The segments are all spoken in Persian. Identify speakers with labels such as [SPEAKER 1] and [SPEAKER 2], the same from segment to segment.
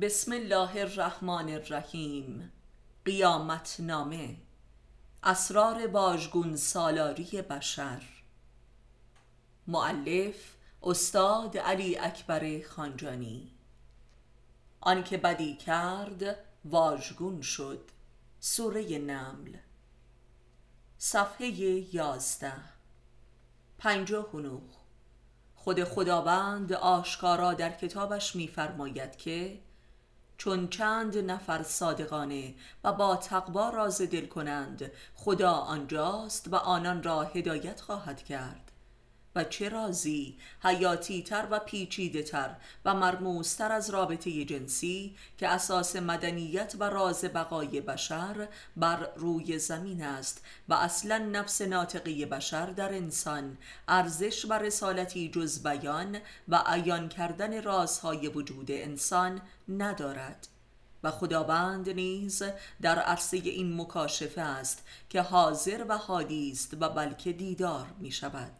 [SPEAKER 1] بسم الله الرحمن الرحیم. قیامت نامه. اسرار واژگون سالاری بشر. معلف استاد علی اکبر خانجانی. آنکه بدی کرد واژگون شد. سوره نمل. صفحه یازده. پنجاه و خود خداوند آشکارا در کتابش می‌فرماید که چون چند نفر صادقانه و با تقوا راز دل کنند خدا آنجاست و آنان را هدایت خواهد کرد. و چه رازی؟ حیاتی تر و پیچیده تر و مرموزتر از رابطه جنسی که اساس مدنیت و راز بقای بشر بر روی زمین است و اصلا نفس ناطقی بشر در انسان ارزش و رسالتی جز بیان و عیان کردن رازهای وجود انسان ندارد. و خداوند نیز در عرصه این مکاشفه است که حاضر و حادی است و بلکه دیدار می شود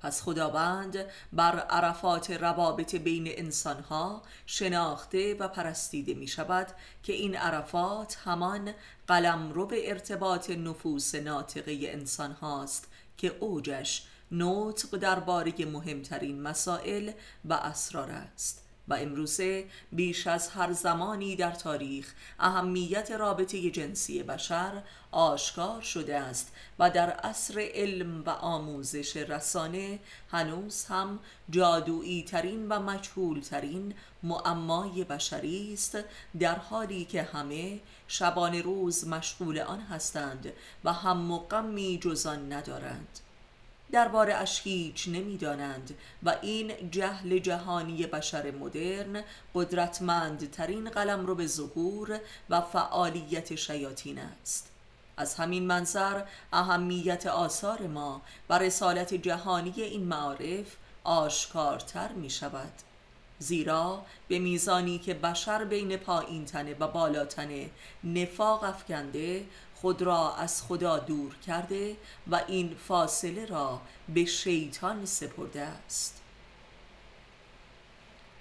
[SPEAKER 1] پس خداوند بر عرفات روابط بین انسانها شناخته و پرستیده می شود که این عرفات همان قلم رو به ارتباط نفوس ناطقه انسان هاست که اوجش نطق درباره مهمترین مسائل و اسرار است. و امروزه بیش از هر زمانی در تاریخ اهمیت رابطه جنسی بشر آشکار شده است و در عصر علم و آموزش رسانه هنوز هم جادویی ترین و مجهول ترین معمای بشری است در حالی که همه شبان روز مشغول آن هستند و هم مقمی جزان ندارند. درباره اش هیچ نمی‌دانند و این جهل جهانی بشر مدرن قدرتمندترین قلم رو به ظهور و فعالیت شیاطین است. از همین منظر اهمیت آثار ما و رسالت جهانی این معارف آشکارتر می شود زیرا به میزانی که بشر بین پایین تنه و بالاتنه نفاق افکنده خود را از خدا دور کرده و این فاصله را به شیطان سپرده است.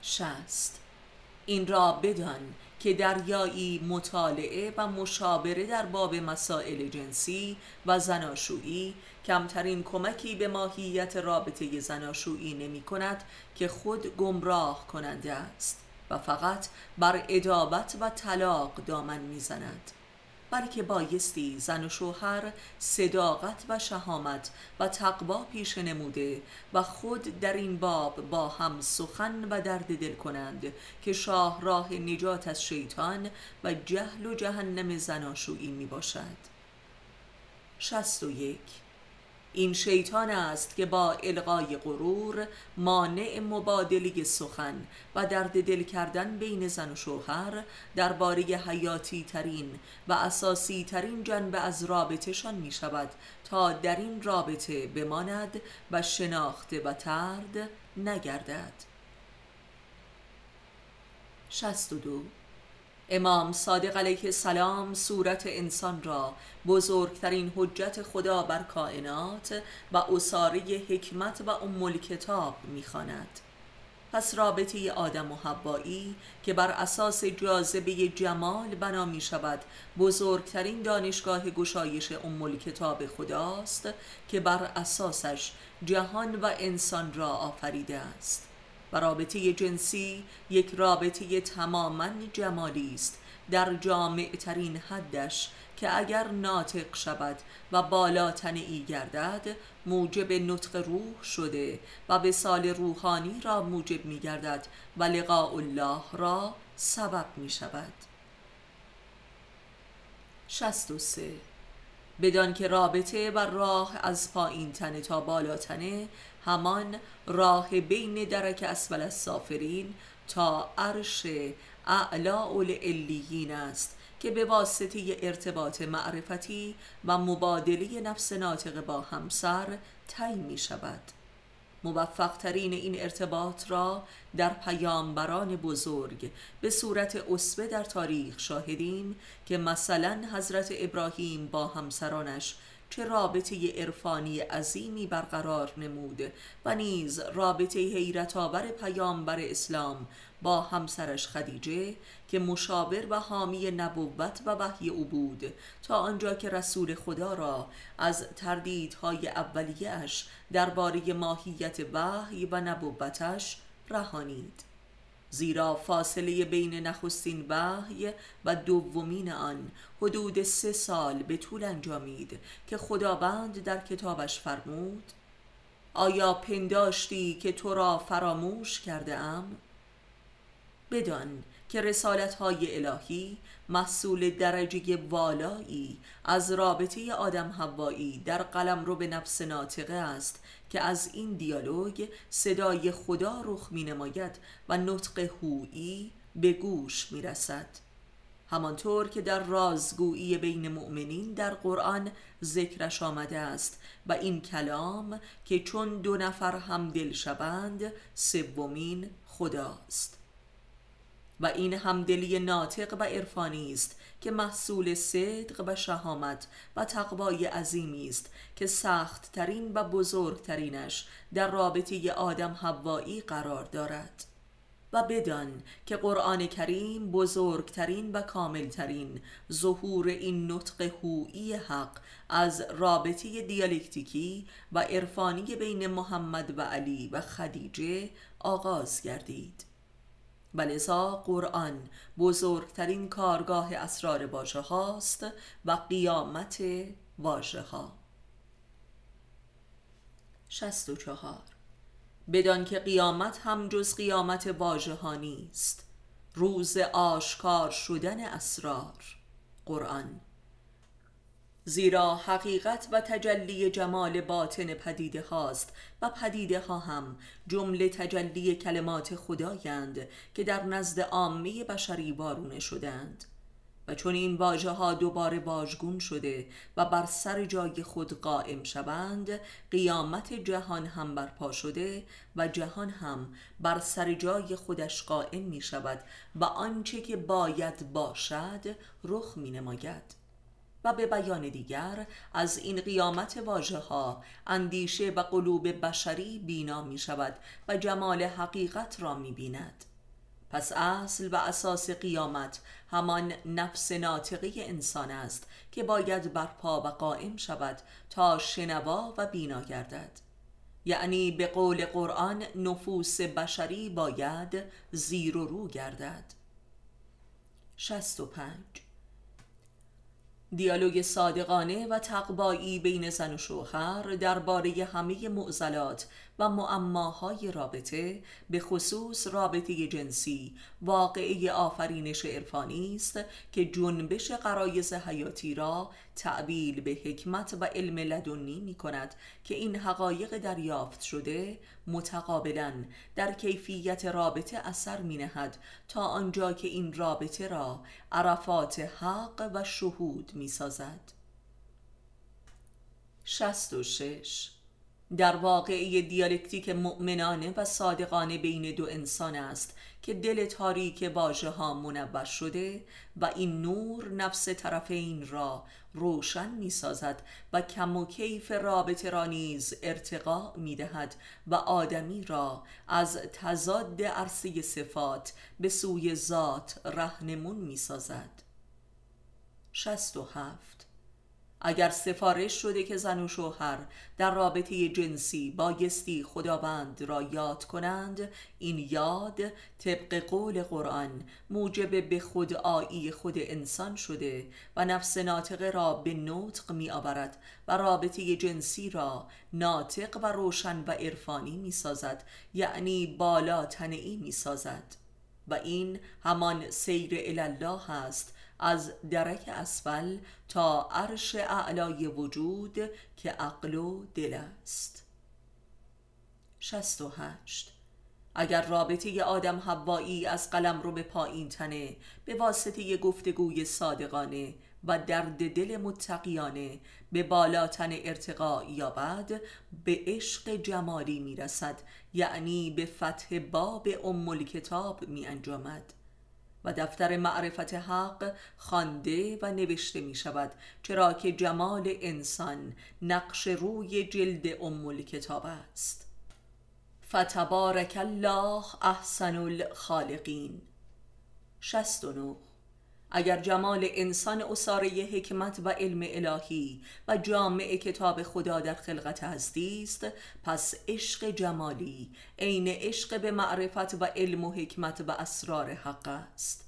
[SPEAKER 1] شست. این را بدان که دریایی مطالعه و مشابره در باب مسائل جنسی و زناشویی کمترین کمکی به ماهیت رابطه زناشویی نمی کند که خود گمراه کننده است و فقط بر ادابت و طلاق دامن می‌زند بلکه بایستی زن و شوهر صداقت و شهامت و تقوا پیش نموده و خود در این باب با هم سخن و درد دل کنند که شاه راه نجات از شیطان و جهل و جهنم زناشویی می باشد شست و یک این شیطان است که با القای غرور مانع مبادله سخن و درد دل کردن بین زن و شوهر درباره حیاتی ترین و اساسی ترین جنبه از رابطهشان می شود تا در این رابطه بماند و شناخته و ترد نگردد. دو امام صادق علیه السلام صورت انسان را بزرگترین حجت خدا بر کائنات و اصاره حکمت و ام کتاب می‌خواند. پس رابطه آدم و حوایی که بر اساس جاذبه جمال بنا می شود بزرگترین دانشگاه گشایش ام کتاب خداست که بر اساسش جهان و انسان را آفریده است و رابطه جنسی یک رابطه تماما جمالی است. در جامع ترین حدش که اگر ناطق شود و بالاتن ای گردد موجب نطق روح شده و به سال روحانی را موجب می گردد و لقاء الله را سبب می شود 63 بدان که رابطه و راه از پایین تنه تا بالا تنه همان راه بین درک اسفل السافرین تا عرش اعلا الیین است که به واسطه ارتباط معرفتی و مبادله نفس ناطق با همسر طی می شود. موفق ترین این ارتباط را در پیامبران بزرگ به صورت اسوه در تاریخ شاهدیم که مثلا حضرت ابراهیم با همسرانش چه رابطه عرفانی عظیمی برقرار نمود و نیز رابطه حیرت آور پیامبر اسلام با همسرش خدیجه که مشاور و حامی نبوت و وحی او بود تا آنجا که رسول خدا را از تردیدهای اولیهش درباره ماهیت وحی و نبوتش رهانید. زیرا فاصله بین نخستین وحی و دومین آن حدود سه سال به طول انجامید که خداوند در کتابش فرمود آیا پنداشتی که تو را فراموش کرده ام؟ بدان که رسالت های الهی محصول درجه والایی از رابطه آدم هوایی در قلم رو به نفس ناطقه است که از این دیالوگ صدای خدا رخ می نماید و نطق هویی به گوش می رسد همانطور که در رازگویی بین مؤمنین در قرآن ذکرش آمده است و این کلام که چون دو نفر هم دل شوند سومین خداست. و این همدلی ناطق و عرفانی است که محصول صدق و شهامت و تقوای عظیمی است که سخت ترین و بزرگترینش در رابطه آدم هوایی قرار دارد. و بدان که قرآن کریم بزرگترین و کاملترین ظهور این نطق هویی حق از رابطه دیالکتیکی و عرفانی بین محمد و علی و خدیجه آغاز گردید. و لذا قرآن. بزرگترین کارگاه اسرار واژه هاست و قیامت واژه ها. 64 بدان که قیامت هم جز قیامت واژهانی است روز آشکار شدن اسرار. قرآن. زیرا حقیقت و تجلی جمال باطن پدیده هاست و پدیده ها هم جمله تجلی کلمات خدایند که در نزد عامه بشری وارونه شدند. و چون این واژه ها دوباره واژگون شده و بر سر جای خود قائم شوند قیامت جهان هم برپا شده و جهان هم بر سر جای خودش قائم می شود و آنچه که باید باشد رخ می نماید و به بیان دیگر از این قیامت واژه ها اندیشه و قلوب بشری بینا می شود و جمال حقیقت را می بیند پس اصل و اساس قیامت همان نفس ناطقه انسان است که باید برپا و قائم شود تا شنوا و بینا گردد. یعنی به قول قرآن نفوس بشری باید زیر و رو گردد. 65 دیالوگ صادقانه و تقبایی بین زن و شوهر درباره همه معضلات و معماهای رابطه به خصوص رابطه جنسی واقعی آفرینش عرفانی است که جنبش قرایز حیاتی را تعبیل به حکمت و علم لدنی می کند که این حقایق دریافت شده متقابلا در کیفیت رابطه اثر می نهد تا آنجا که این رابطه را عرفات حق و شهود می سازد. 66 در واقعی دیالکتیک مؤمنانه و صادقانه بین دو انسان است که دل تاریک واژه ها منور شده و این نور نفس طرفین را روشن می سازد و کم و کیف رابطه را نیز ارتقا می دهد و آدمی را از تضاد عرصه صفات به سوی ذات رهنمون می سازد 67 اگر سفارش شده که زن و شوهر در رابطه جنسی بایستی خداوند را یاد کنند این یاد طبق قول قرآن موجب به خود آیی خود انسان شده و نفس ناطقه را به نطق می آورد و رابطه جنسی را ناطق و روشن و عرفانی می سازد یعنی بالا تنعی می سازد و این همان سیر الله است از درک اسفل تا عرش اعلای وجود که عقل و دل است. 68 اگر رابطه آدم هوایی از قلم رو به پایین تنه به واسطه گفتگوی صادقانه و درد دل متقیانه به بالاتن ارتقا یابد به عشق جمالی می‌رسد یعنی به فتح باب ام کتاب می انجامد و دفتر معرفت حق خوانده و نوشته می شود چرا که جمال انسان نقش روی جلد ام کتاب است. فتبارک الله احسن الخالقین. 69 اگر جمال انسان اصاره حکمت و علم الهی و جامع کتاب خدا در خلقت هستی است پس عشق جمالی عین عشق به معرفت و علم و حکمت و اسرار حق است.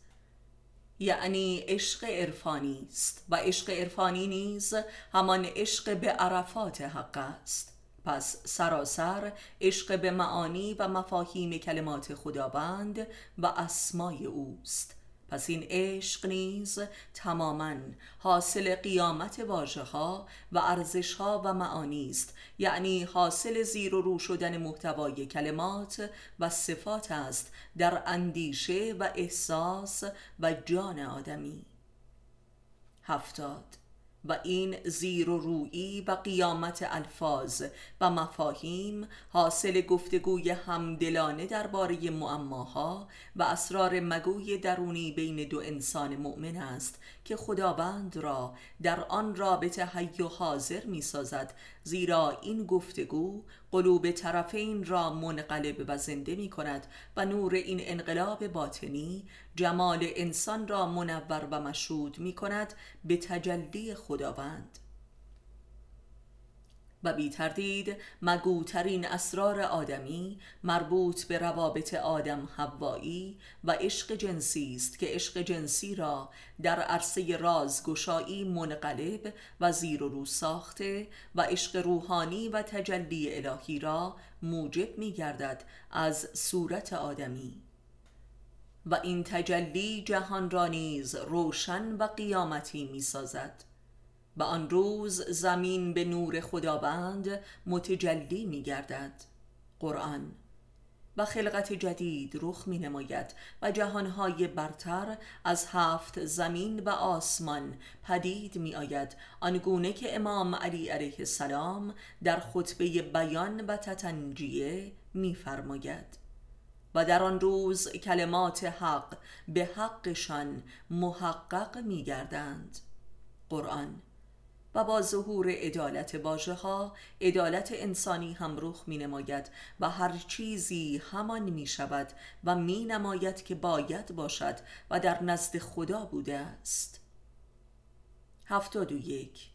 [SPEAKER 1] یعنی عشق عرفانی است و عشق عرفانی نیز همان عشق به عرفات حق است. پس سراسر عشق به معانی و مفاهیم کلمات خداوند و اسمای اوست. پس این عشق نیز تماما حاصل قیامت واژه ها و ارزش ها و معانی است. یعنی حاصل زیر و رو شدن محتوای کلمات و صفات است در اندیشه و احساس و جان آدمی. هفتاد و این زیر و رویی و قیامت الفاظ و مفاهیم حاصل گفتگوی همدلانه درباره معماها و اسرار مگوی درونی بین دو انسان مؤمن است که خداوند را در آن رابطه حی و حاضر می سازد زیرا این گفتگو قلوب طرفین را منقلب و زنده می کند و نور این انقلاب باطنی جمال انسان را منور و مشهود می کند به تجلی خداوند. و بی تردید مگوترین اسرار آدمی مربوط به روابط آدم هوایی و عشق جنسی است که عشق جنسی را در عرصه رازگشایی منقلب و زیر و رو ساخته و عشق روحانی و تجلی الهی را موجب می گردد از صورت آدمی. و این تجلی جهان را نیز روشن و قیامتی می سازد. و آن روز زمین به نور خداوند متجلی می گردد قرآن و خلقت جدید رخ می نماید و جهانهای برتر از هفت زمین و آسمان پدید می آید آنگونه که امام علی علیه السلام در خطبه بیان و تتنجیه می فرماید و در آن روز کلمات حق به حقشان محقق می گردند قرآن و با ظهور عدالت واژه ها عدالت انسانی هم رخ می نماید و هر چیزی همان می شود و می نماید که باید باشد و در نزد خدا بوده است. هفتاد و یک.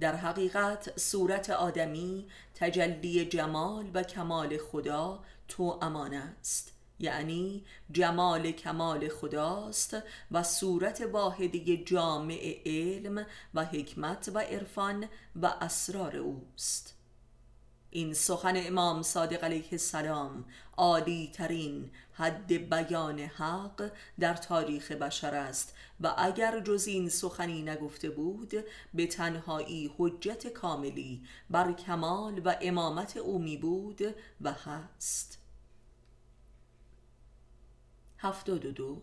[SPEAKER 1] در حقیقت صورت آدمی تجلی جمال و کمال خدا تو امان است. یعنی جمال کمال خداست و صورت واحدی جامع علم و حکمت و عرفان و اسرار اوست. این سخن امام صادق علیه السلام عالی ترین حد بیان حق در تاریخ بشر است و اگر جز این سخنی نگفته بود به تنهایی حجت کاملی بر کمال و امامت او می بود و هست. هفتاد و دو.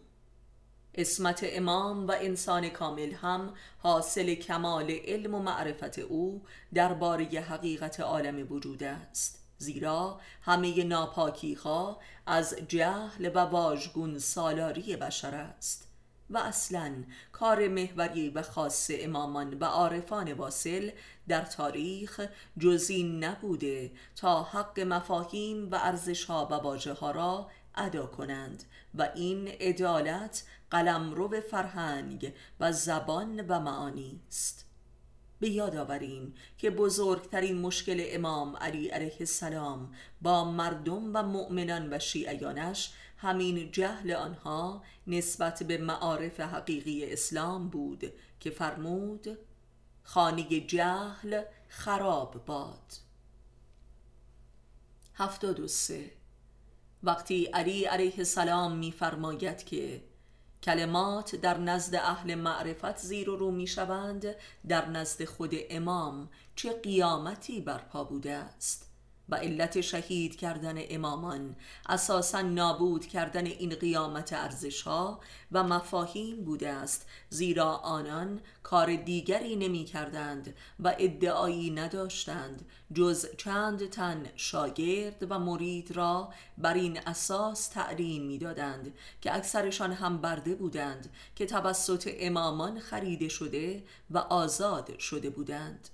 [SPEAKER 1] اسمت امام و انسان کامل هم حاصل کمال علم و معرفت او درباره حقیقت عالم وجود است زیرا همه ناپاکی ها از جهل و واژگون سالاری بشر است و اصلا کار محوری و خاص امامان و عارفان واصل در تاریخ جزی نبوده تا حق مفاهیم و ارزشها و واژه ها را ادا کنند و این عدالت قلمرو فرهنگ و زبان و معانی است. به یاد آوریم که بزرگترین مشکل امام علی علیه السلام با مردم و مؤمنان و شیعیانش همین جهل آنها نسبت به معارف حقیقی اسلام بود که فرمود خانه جهل خراب باد. هفتاد و سه وقتی علی علیه السلام میفرماید که کلمات در نزد اهل معرفت زیر و رو می شوند در نزد خود امام چه قیامتی برپا بوده است؟ و علت شهید کردن امامان اساسا نابود کردن این قیامت ارزش ها و مفاهیم بوده است زیرا آنان کار دیگری نمی کردند و ادعایی نداشتند جز چند تن شاگرد و مرید را بر این اساس تعلیم می‌دادند که اکثرشان هم برده بودند که توسط امامان خریده شده و آزاد شده بودند.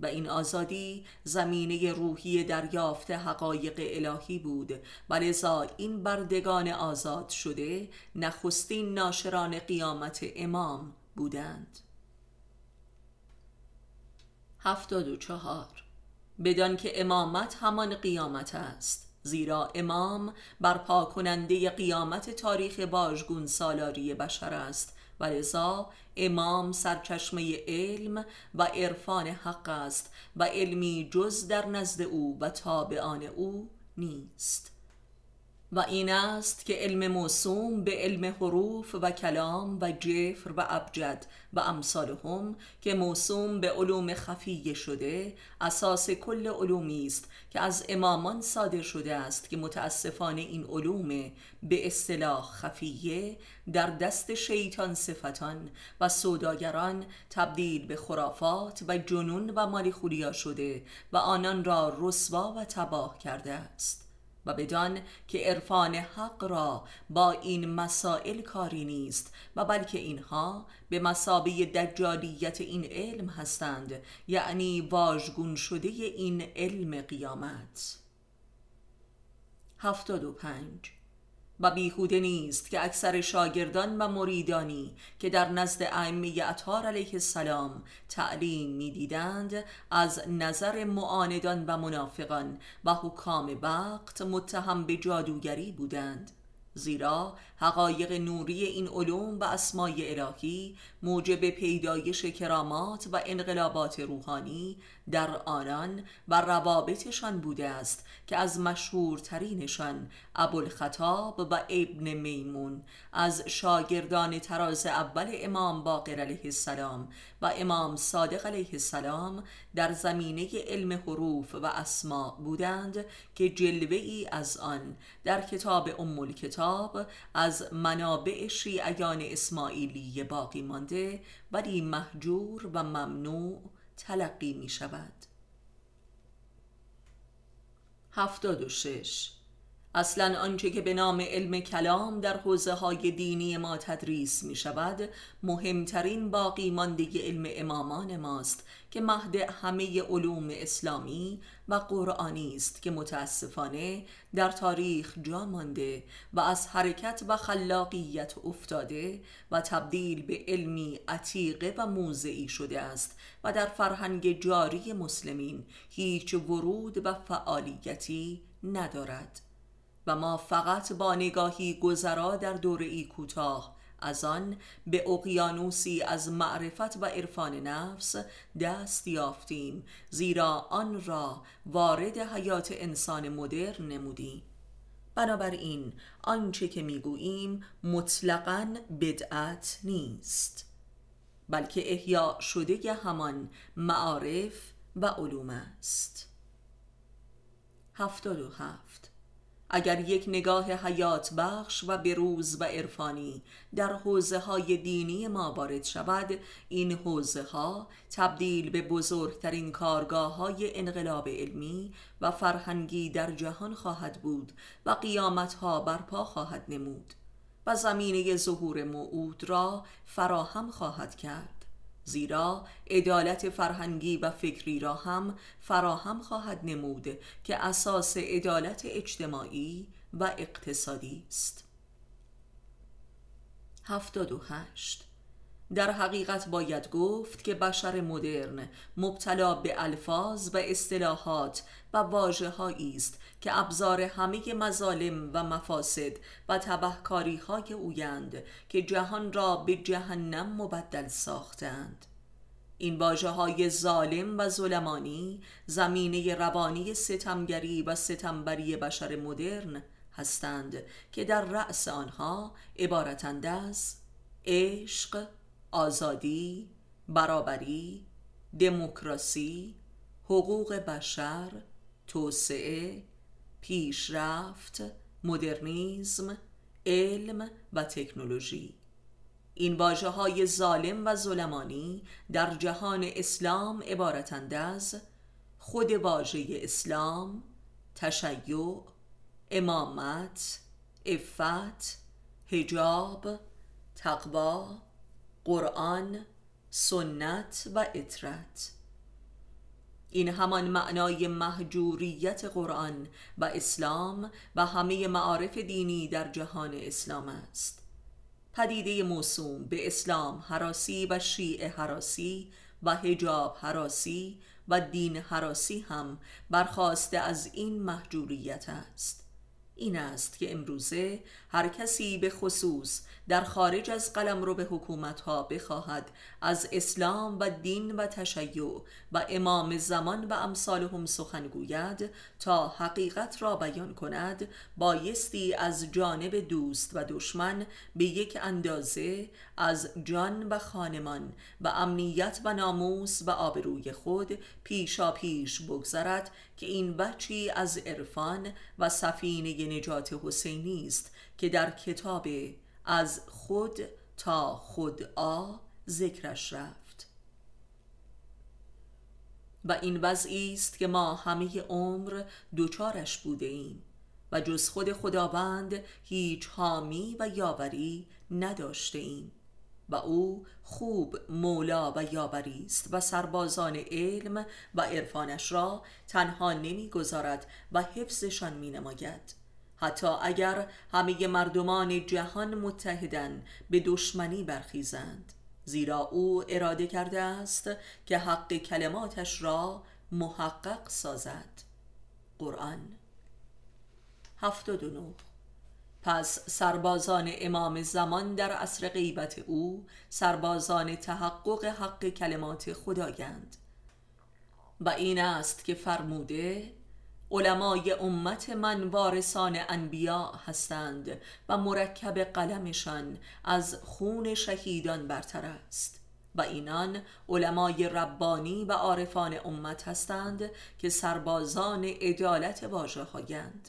[SPEAKER 1] و این آزادی زمینه روحی دریافت حقایق الهی بود. و لذا این بردگان آزاد شده نخستین ناشران قیامت امام بودند. هفتاد و چهار. بدان که امامت همان قیامت است زیرا امام برپا کننده قیامت تاریخ باژگون سالاری بشر است و لذا امام سرچشمه علم و عرفان حق است و علمی جز در نزد او و تابعان او نیست. و این است که علم موسوم به علم حروف و کلام و جفر و ابجد و امثالهم که موسوم به علوم خفیه شده اساس کل علومی است که از امامان صادر شده است که متاسفانه این علوم به اصطلاح خفیه در دست شیطان صفتان و سوداگران تبدیل به خرافات و جنون و مالی شده و آنان را رسوا و تباه کرده است. و بدان که عرفان حق را با این مسائل کاری نیست و بلکه اینها به مسابه دجالیت این علم هستند یعنی واژگون شده این علم قیامت. هفتاد و بیهوده نیست که اکثر شاگردان و مریدانی که در نزد ائمه اطهار علیه السلام تعلیم می‌دیدند از نظر معاندان و منافقان و حکام وقت متهم به جادوگری بودند زیرا حقایق نوری این علوم و اسمای الهی موجب پیدایش کرامات و انقلابات روحانی در آنان و روابطشان بوده است که از مشهورترینشان ابوالخطاب و ابن میمون از شاگردان تراز اول امام باقر علیه السلام و امام صادق علیه السلام در زمینه علم حروف و اسما بودند که جلوه ای از آن در کتاب ام کتاب از منابع شیعیان اسماعیلی باقی مانده ولی محجور و ممنوع تلقی می شود. هفتاد و شش. اصلا آنچه که به نام علم کلام در حوزه های دینی ما تدریس می شود مهمترین باقی ماندگی علم امامان ماست که مهد همه علوم اسلامی و قرآنی است که متاسفانه در تاریخ جا مانده و از حرکت و خلاقیت افتاده و تبدیل به علمی عتیقه و موضعی شده است و در فرهنگ جاری مسلمین هیچ ورود و فعالیتی ندارد. و ما فقط با نگاهی گذرا در دوره کوتاه از آن به اقیانوسی از معرفت و عرفان نفس دست یافتیم زیرا آن را وارد حیات انسان مدرن نمودیم. بنابراین آنچه که می‌گوییم مطلقا بدعت نیست بلکه احیا شده همان معارف و علوم است. هفتاد و هفت اگر یک نگاه حیات بخش و بروز و عرفانی در حوزه های دینی ما وارد شود این حوزه ها تبدیل به بزرگترین کارگاه های انقلاب علمی و فرهنگی در جهان خواهد بود و قیامت ها برپا خواهد نمود و زمینه ظهور موعود را فراهم خواهد کرد. زیرا عدالت فرهنگی و فکری را هم فراهم خواهد نمود که اساس عدالت اجتماعی و اقتصادی است. هفتاد و هشت در حقیقت باید گفت که بشر مدرن مبتلا به الفاظ و اصطلاحات و واجه است که ابزار همه مظالم و مفاسد و تبهکاری های اویند که جهان را به جهنم مبدل ساختند. این واجه های ظالم و ظلمانی زمینه روانی ستمگری و ستمبری بشر مدرن هستند که در رأس آنها عبارتند از عشق، آزادی، برابری، دموکراسی، حقوق بشر، توسعه، پیشرفت، مدرنیزم، علم و تکنولوژی. این واجه های ظالم و ظلمانی در جهان اسلام عبارتند از خود واژه اسلام، تشیع، امامت، افت، هجاب، تقوا، قرآن، سنت و اطرت این همان معنای محجوریت قرآن و اسلام و همه معارف دینی در جهان اسلام است. پدیده موسوم به اسلام حراسی و شیعه حراسی و هجاب حراسی و دین حراسی هم برخواسته از این محجوریت است. این است که امروزه هر کسی به خصوص در خارج از قلم رو به حکومت ها بخواهد. از اسلام و دین و تشیع و امام زمان و امثالهم سخن گوید تا حقیقت را بیان کند بایستی از جانب دوست و دشمن به یک اندازه از جان و خانمان و امنیت و ناموس و آبروی خود پیشا پیش بگذرد که این بچی از عرفان و سفینه نجات حسینی است. که در کتاب از خود تا خود آ ذکرش رفت. و این وضعی است که ما همه عمر دوچارش بوده ایم و جز خود خداوند هیچ حامی و یاوری نداشته ایم و او خوب مولا و یاوری است و سربازان علم و عرفانش را تنها نمی‌گذارد و حفظشان می نماید حتی اگر همه مردمان جهان متحدن به دشمنی برخیزند. زیرا او اراده کرده است که حق کلماتش را محقق سازد. قرآن 79 پس سربازان امام زمان در عصر غیبت او سربازان تحقق حق کلمات خدایند. و این است که فرموده علمای امت من وارثان انبیا هستند و مرکب قلمشان از خون شهیدان برتر است. و اینان علمای ربانی و عارفان امت هستند که سربازان عدالت واژه هایند.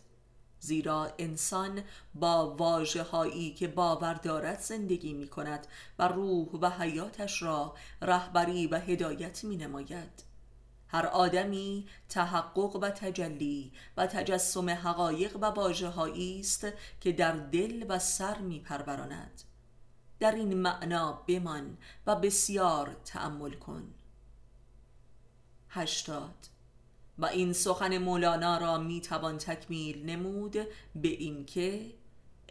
[SPEAKER 1] زیرا انسان با واجه هایی که باور دارد زندگی می کند و روح و حیاتش را رهبری و هدایت می نماید هر آدمی تحقق و تجلی و تجسم حقایق و واجه است که در دل و سر می پروراند در این معنا بمان و بسیار تأمل کن. هشتاد. و این سخن مولانا را می توان تکمیل نمود به اینکه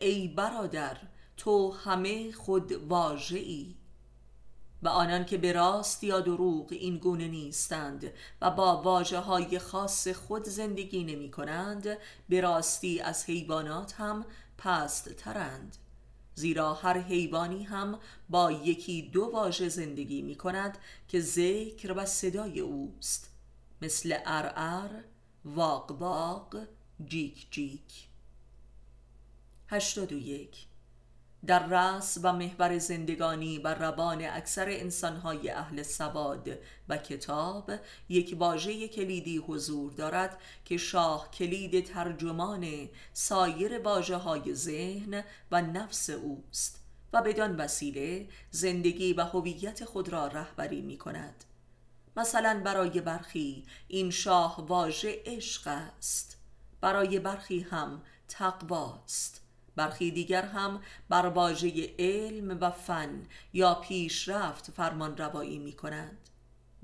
[SPEAKER 1] ای برادر تو همه خود واژه‌ای. و آنان که به راست یا دروغ این گونه نیستند و با واجه های خاص خود زندگی نمی کنند به راستی از حیوانات هم پست ترند زیرا هر حیوانی هم با یکی دو واژه زندگی می کند که ذکر و صدای اوست. مثل ارعر واق واق جیک جیک هشتاد و یک. در رأس و محور زندگانی و روان اکثر انسانهای اهل سواد و کتاب یک واژه کلیدی حضور دارد که شاه کلید ترجمان سایر واجه های ذهن و نفس اوست و بدان وسیله زندگی و هویت خود را رهبری می کند مثلا برای برخی این شاه واژه عشق است برای برخی هم تقواست برخی دیگر هم بر واژه علم و فن یا پیشرفت فرمان روایی می کنند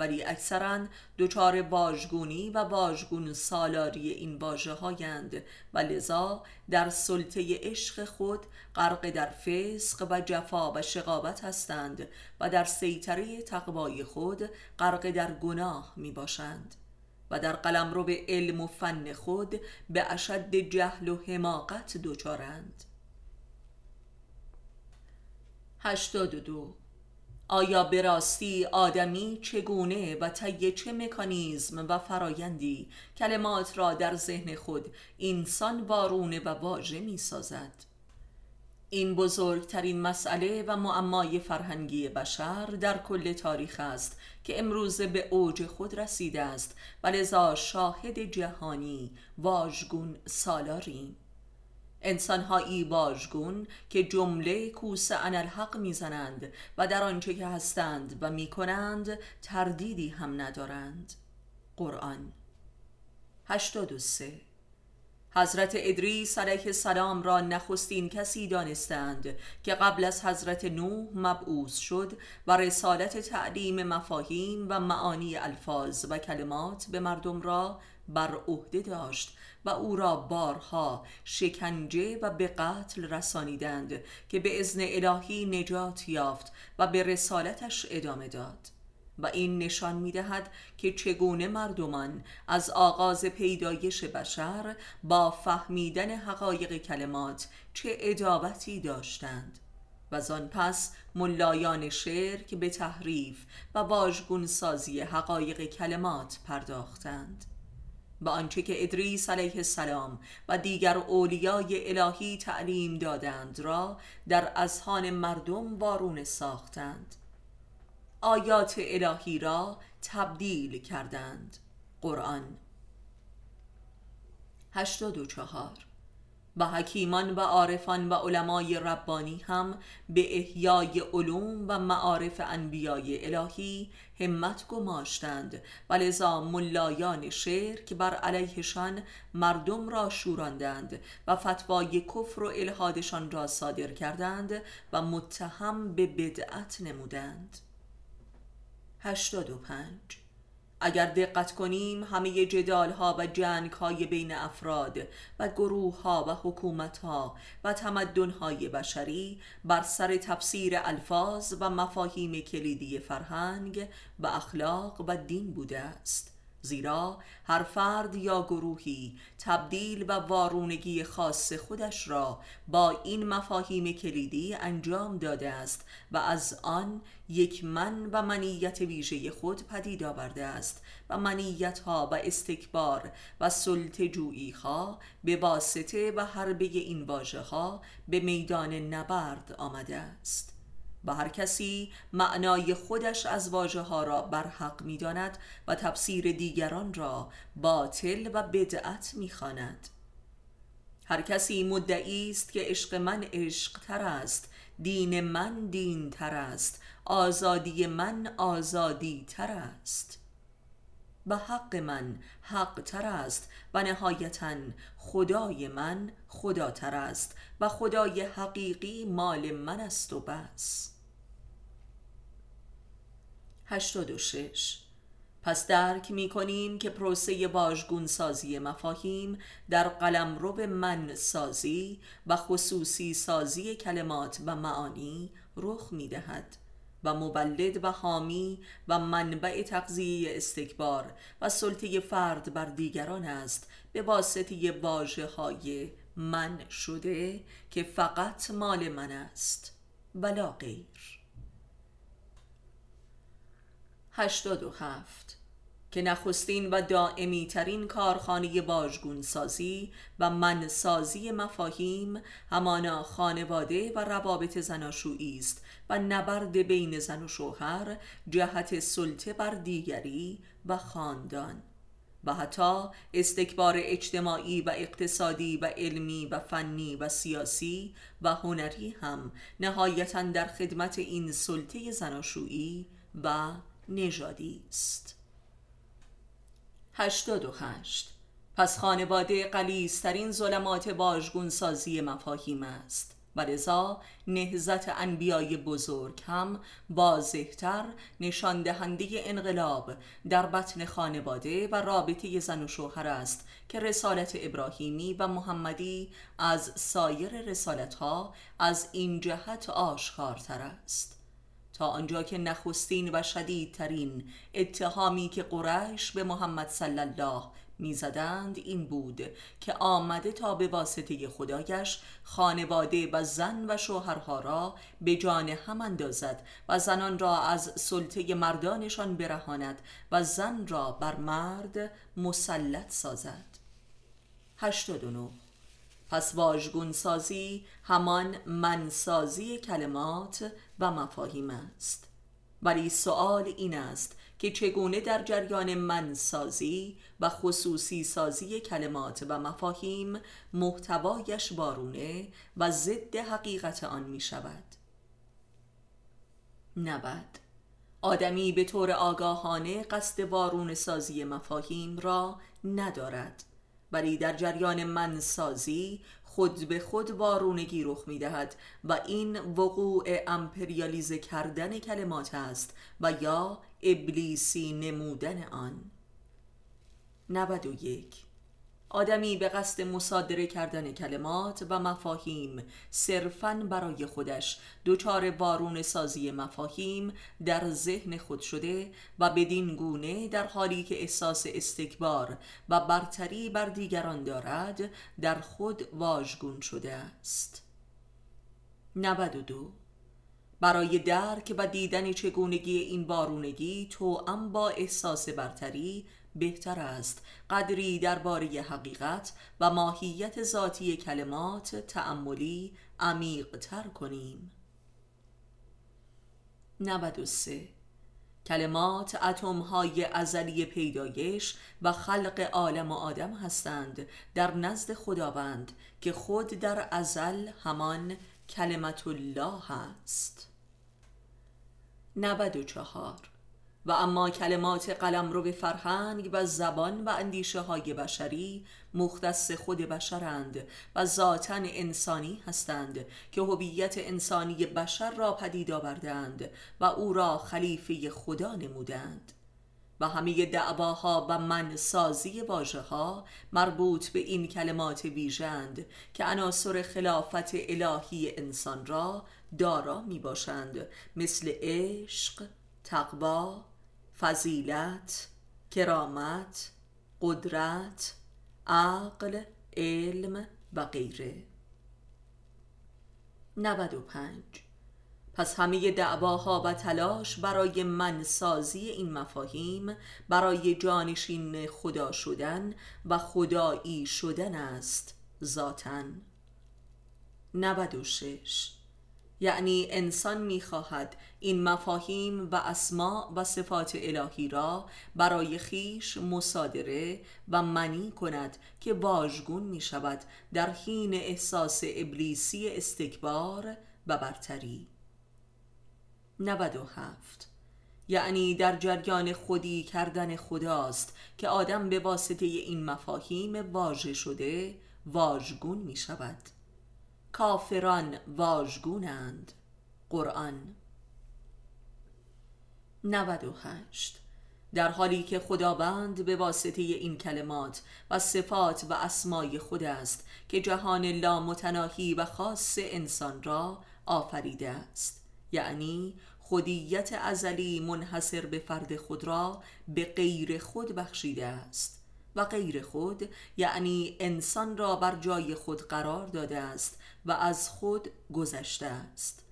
[SPEAKER 1] ولی اکثرا دچار واژگونی و واژگون سالاری این واژه هایند و لذا در سلطه عشق خود غرق در فسق و جفا و شقاوت هستند و در سیطره تقوای خود غرق در گناه می باشند و در قلمرو به علم و فن خود به اشد جهل و حماقت دچارند 82 آیا به راستی آدمی چگونه و طی چه مکانیزم و فرایندی کلمات را در ذهن خود انسان وارونه و واژه می سازد؟ این بزرگترین مسئله و معمای فرهنگی بشر در کل تاریخ است که امروزه به اوج خود رسیده است و لذا شاهد جهانی واژگون سالاریم. انسانهایی واژگون که جمله کوس الحق می‌زنند و در آنچه که هستند و می‌کنند تردیدی هم ندارند. قرآن 83 حضرت ادریس علیه السلام را نخستین کسی دانستند که قبل از حضرت نوح مبعوث شد و رسالت تعلیم مفاهیم و معانی الفاظ و کلمات به مردم را بر عهده داشت و او را بارها شکنجه و به قتل رسانیدند که به ازن الهی نجات یافت و به رسالتش ادامه داد. و این نشان می دهد که چگونه مردمان از آغاز پیدایش بشر با فهمیدن حقایق کلمات چه ادابتی داشتند. و زان پس ملایان شرک به تحریف و واژگون سازی حقایق کلمات پرداختند. و آنچه که ادریس علیه السلام و دیگر اولیای الهی تعلیم دادند را در اذهان مردم وارونه ساختند. آیات الهی را تبدیل کردند. قرآن 84 و حکیمان و عارفان و علمای ربانی هم به احیای علوم و معارف انبیای الهی همت گماشتند. و لذا ملایان شرک بر علیهشان مردم را شوراندند و فتوای کفر و الهادشان را صادر کردند و متهم به بدعت نمودند. 85 اگر دقت کنیم همه جدال ها و جنگ های بین افراد و گروه ها و حکومت ها و تمدن های بشری بر سر تفسیر الفاظ و مفاهیم کلیدی فرهنگ و اخلاق و دین بوده است. زیرا هر فرد یا گروهی تبدیل و وارونگی خاص خودش را با این مفاهیم کلیدی انجام داده است و از آن یک من و منیت ویژه خود پدید آورده است و منیت ها و استکبار و سلط جویی ها به واسطه و حربه این واژه ها به میدان نبرد آمده است. و هر کسی معنای خودش از واژه ها را برحق می داند و تفسیر دیگران را باطل و بدعت می خاند. هر کسی مدعی است که عشق من عشق تر است دین من دین تر است آزادی من آزادی تر است و حق من حق تر است و نهایتا خدای من خداتر است و خدای حقیقی مال من است و بس 86 پس درک می کنیم که پروسه واژگون سازی مفاهیم در قلمرو من سازی و خصوصی سازی کلمات و معانی رخ می دهد و مبلد و حامی و منبع تقضیه استکبار و سلطه فرد بر دیگران است به واسطه واجه های من شده که فقط مال من است. ولا غیر. 87 که نخستین و دائمی ترین کارخانه واژگون سازی و منسازی مفاهیم همانا خانواده و روابط زناشویی است و نبرد بین زن و شوهر جهت سلطه بر دیگری و خاندان و حتی استکبار اجتماعی و اقتصادی و علمی و فنی و سیاسی و هنری هم نهایتا در خدمت این سلطه زناشویی و نژادی است 88 پس خانواده قلیسترین ظلمات واژگون سازی مفاهیم است. و لذا نهزت انبیای بزرگ هم واضحتر نشان دهنده انقلاب در بطن خانواده و رابطه زن و شوهر است که رسالت ابراهیمی و محمدی از سایر رسالت ها از این جهت آشکارتر است. تا آنجا که نخستین و شدیدترین اتهامی که قریش به محمد صلی الله می‌زدند این بود که آمده تا به واسطه خدایش خانواده و زن و شوهرها را به جان هم اندازد و زنان را از سلطه مردانشان برهاند و زن را بر مرد مسلط سازد. 89 پس واژگون سازی همان منسازی کلمات و مفاهیم است. ولی سوال این است که چگونه در جریان منسازی و خصوصی سازی کلمات و مفاهیم محتوایش وارونه و ضد حقیقت آن می شود؟ نبد آدمی به طور آگاهانه قصد وارون سازی مفاهیم را ندارد. ولی در جریان منسازی خود به خود وارونگی رخ می دهد و این وقوع امپریالیزه کردن کلمات است و یا ابلیسی نمودن آن. 91 آدمی به قصد مصادره کردن کلمات و مفاهیم صرفاً برای خودش دچار وارون سازی مفاهیم در ذهن خود شده و بدین گونه در حالی که احساس استکبار و برتری بر دیگران دارد در خود واژگون شده است. 92 برای درک و دیدن چگونگی این وارونگی تو با احساس برتری بهتر است. قدری درباره حقیقت و ماهیت ذاتی کلمات تأملی عمیق تر کنیم 93 کلمات اتم های ازلی پیدایش و خلق عالم و آدم هستند در نزد خداوند که خود در ازل همان کلمت الله است. 94 و اما کلمات قلم رو به فرهنگ و زبان و اندیشه های بشری مختص خود بشرند و ذاتا انسانی هستند که هویت انسانی بشر را پدید آوردند و او را خلیفه خدا نمودند و همه دعواها و منسازی واژه ها مربوط به این کلمات ویژند که عناصر خلافت الهی انسان را دارا می باشند مثل عشق، تقوا، فضیلت کرامت قدرت عقل علم و غیره. 95 پس همه دعواها و تلاش برای منسازی این مفاهیم برای جانشین خدا شدن و خدایی شدن است ذاتا. 96 یعنی انسان می‌خواهد این مفاهیم و اسماع و صفات الهی را برای خیش مصادره و منی کند که واژگون می شود در حین احساس ابلیسی استکبار و برتری. 97 یعنی در جریان خودی کردن خداست که آدم به واسطه این مفاهیم واژه شده واژگون می شود کافران واژگونند. قرآن 98 در حالی که خداوند به واسطه این کلمات و صفات و اسمای خود است که جهان لامتناهی و خاص انسان را آفریده است. یعنی خودیت ازلی منحصر به فرد خود را به غیر خود بخشیده است. و غیر خود یعنی انسان را بر جای خود قرار داده است و از خود گذشته است.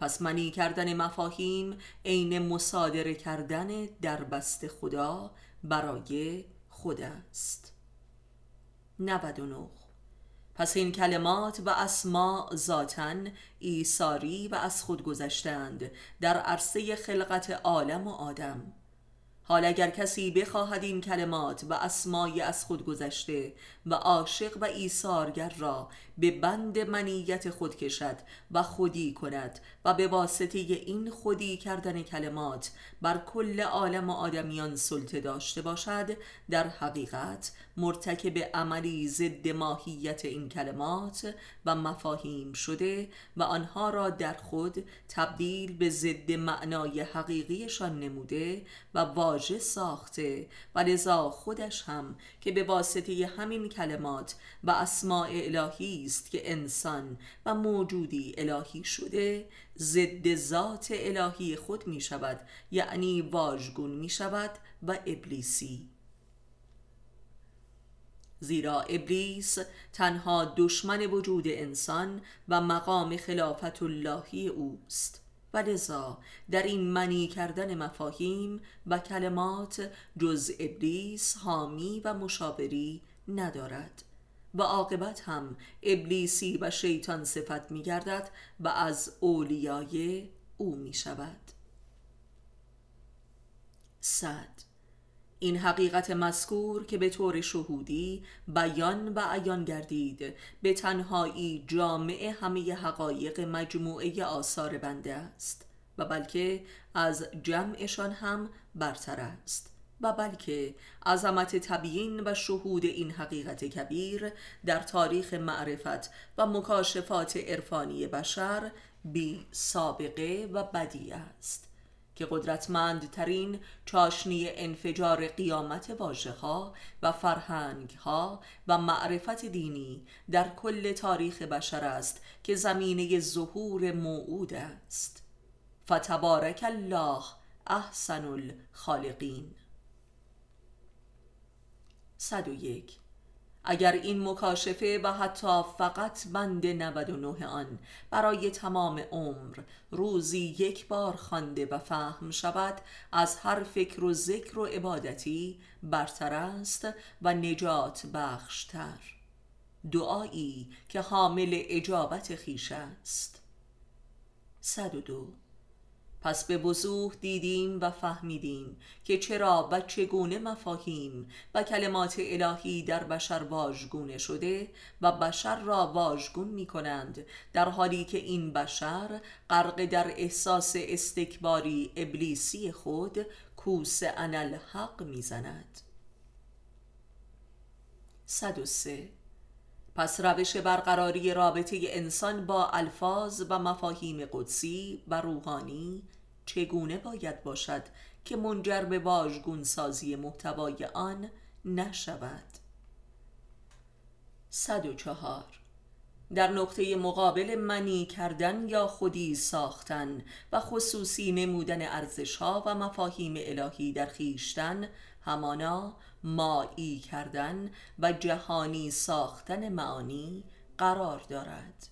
[SPEAKER 1] پس منی کردن مفاهیم عین مصادره کردن در بست خدا برای خود است. 99 پس این کلمات و اسما ذاتا ایساری و از خود گذشتند در عرصه خلقت عالم و آدم. حال اگر کسی بخواهد این کلمات و اسمای از خود گذشته و عاشق و ایثارگر را به بند منیت خود کشد و خودی کند و به واسطه این خودی کردن کلمات بر کل عالم و آدمیان سلطه داشته باشد در حقیقت مرتکب عملی ضد ماهیت این کلمات و مفاهیم شده و آنها را در خود تبدیل به ضد معنای حقیقیشان نموده و واژه ساخته و لذا خودش هم که به واسطه همین کلمات و اسماع الهی است که انسان و موجودی الهی شده ضد ذات الهی خود می شود یعنی واژگون می شود و ابلیسی. زیرا ابلیس تنها دشمن وجود انسان و مقام خلافت اللهی اوست. و لذا در این منی کردن مفاهیم و کلمات جز ابلیس حامی و مشاوری ندارد. و عاقبت هم ابلیسی و شیطان صفت می گردد و از اولیای او می شود صد. این حقیقت مذکور که به طور شهودی بیان و عیان گردید به تنهایی جامع همه حقایق مجموعه آثار بنده است و بلکه از جمعشان هم برتر است. و بلکه عظمت تبیین و شهود این حقیقت کبیر در تاریخ معرفت و مکاشفات عرفانی بشر بی سابقه و بدی است که قدرتمندترین چاشنی انفجار قیامت واژه ها و فرهنگ ها و معرفت دینی در کل تاریخ بشر است که زمینه ظهور موعود است. فتبارک الله احسن الخالقین. 101 اگر این مکاشفه و حتی فقط بند 99 آن برای تمام عمر روزی یک بار خوانده و فهم شود از هر فکر و ذکر و عبادتی برتر است و نجات بخشتر. دعایی که حامل اجابت خیش است. 102 پس به وضوح دیدیم و فهمیدیم که چرا و چگونه مفاهیم و کلمات الهی در بشر واژگونه شده و بشر را واژگون می کنند در حالی که این بشر غرق در احساس استکباری ابلیسی خود کوس انل حق می‌زند 103 پس روش برقراری رابطه انسان با الفاظ و مفاهیم قدسی و روحانی چگونه باید باشد که منجر به واژگون سازی محتوای آن نشود؟ 104 در نقطه مقابل منی کردن یا خودی ساختن و خصوصی نمودن ارزش ها و مفاهیم الهی در خیشتن همانا مایی کردن و جهانی ساختن معانی قرار دارد.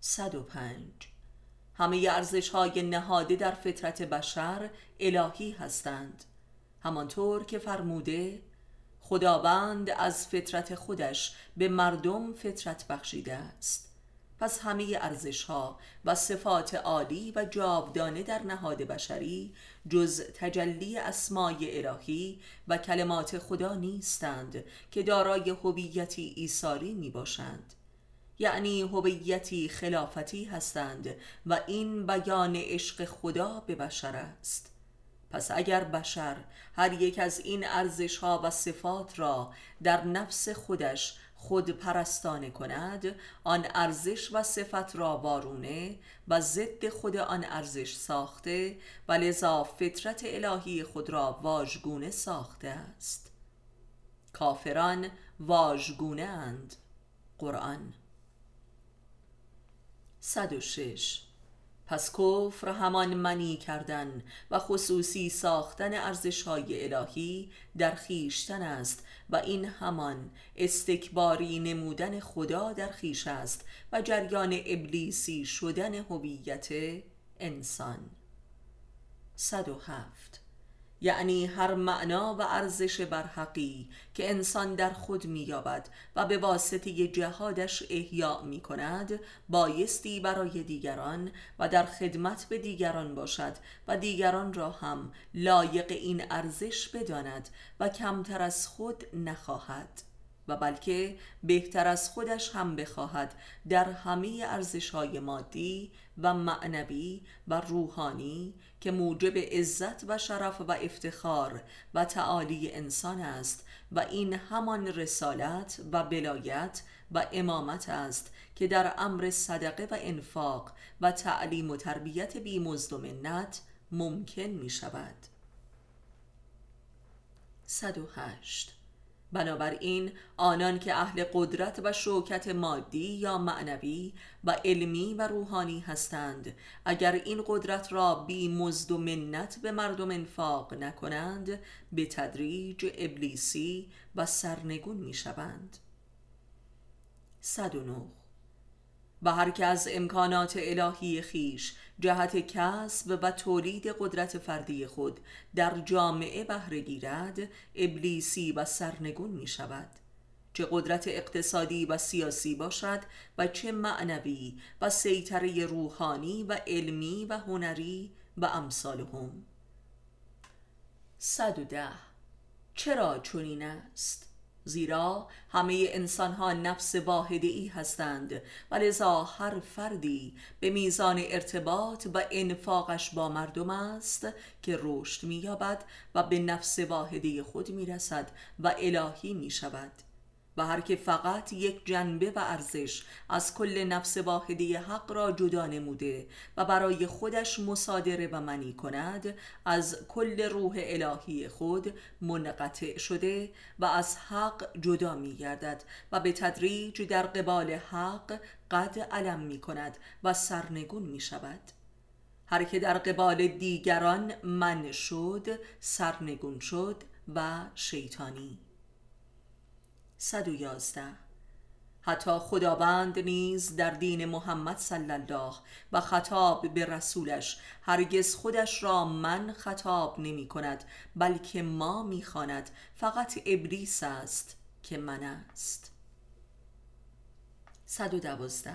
[SPEAKER 1] 105 همه ارزش های نهاده در فطرت بشر الهی هستند. همانطور که فرموده خداوند از فطرت خودش به مردم فطرت بخشیده است. پس همه ارزش ها و صفات عالی و جاودانه در نهاد بشری جز تجلی اسمای الهی و کلمات خدا نیستند که دارای هویتی ایثاری می باشند یعنی هویتی خلافتی هستند و این بیان عشق خدا به بشر است. پس اگر بشر هر یک از این ارزش ها و صفات را در نفس خودش خود پرستانه کند آن ارزش و صفت را وارونه و ضد خود آن ارزش ساخته و لذا فطرت الهی خود را واژگونه ساخته است. کافران واژگونه اند قرآن 106 پس کفر همان منی کردن و خصوصی ساختن ارزشهای الهی در خیشتن است و این همان استکباری نمودن خدا در خیش است و جریان ابلیسی شدن هویت انسان. 107 یعنی هر معنا و ارزش برحقی که انسان در خود مییابد و به واسطه جهادش احیاء می کند بایستی برای دیگران و در خدمت به دیگران باشد و دیگران را هم لایق این ارزش بداند و کمتر از خود نخواهد. و بلکه بهتر از خودش هم بخواهد در همه ارزش های مادی و معنوی و روحانی که موجب عزت و شرف و افتخار و تعالی انسان است و این همان رسالت و بلایت و امامت است که در امر صدقه و انفاق و تعلیم و تربیت بی منت ممکن می شود 108 بنابراین آنان که اهل قدرت و شوکت مادی یا معنوی و علمی و روحانی هستند اگر این قدرت را بی مزد و منت به مردم انفاق نکنند به تدریج ابلیسی و سرنگون می شوند 109 و هر که از امکانات الهی خیش جهت کسب و تولید قدرت فردی خود در جامعه بهره گیرد ابلیسی و سرنگون می شود. چه قدرت اقتصادی و سیاسی باشد و چه معنوی و سیطره روحانی و علمی و هنری و امثالهم. 110 چرا چنین است؟ زیرا همه انسان ها نفس واحده ای هستند. و لذا هر فردی به میزان ارتباط و انفاقش با مردم است که رشد مییابد و به نفس واحده خود می‌رسد و الهی می شود و هر که فقط یک جنبه و ارزش از کل نفس واحده حق را جدا نموده و برای خودش مصادره و منی کند از کل روح الهی خود منقطع شده و از حق جدا می گردد و به تدریج در قبال حق قد علم می کند و سرنگون می شود هر که در قبال دیگران من شد سرنگون شد و شیطانی. 111 حتی خداوند نیز در دین محمد صلی الله و خطاب به رسولش هرگز خودش را من خطاب نمی کند بلکه ما می خاند فقط ابلیس است که من است. 112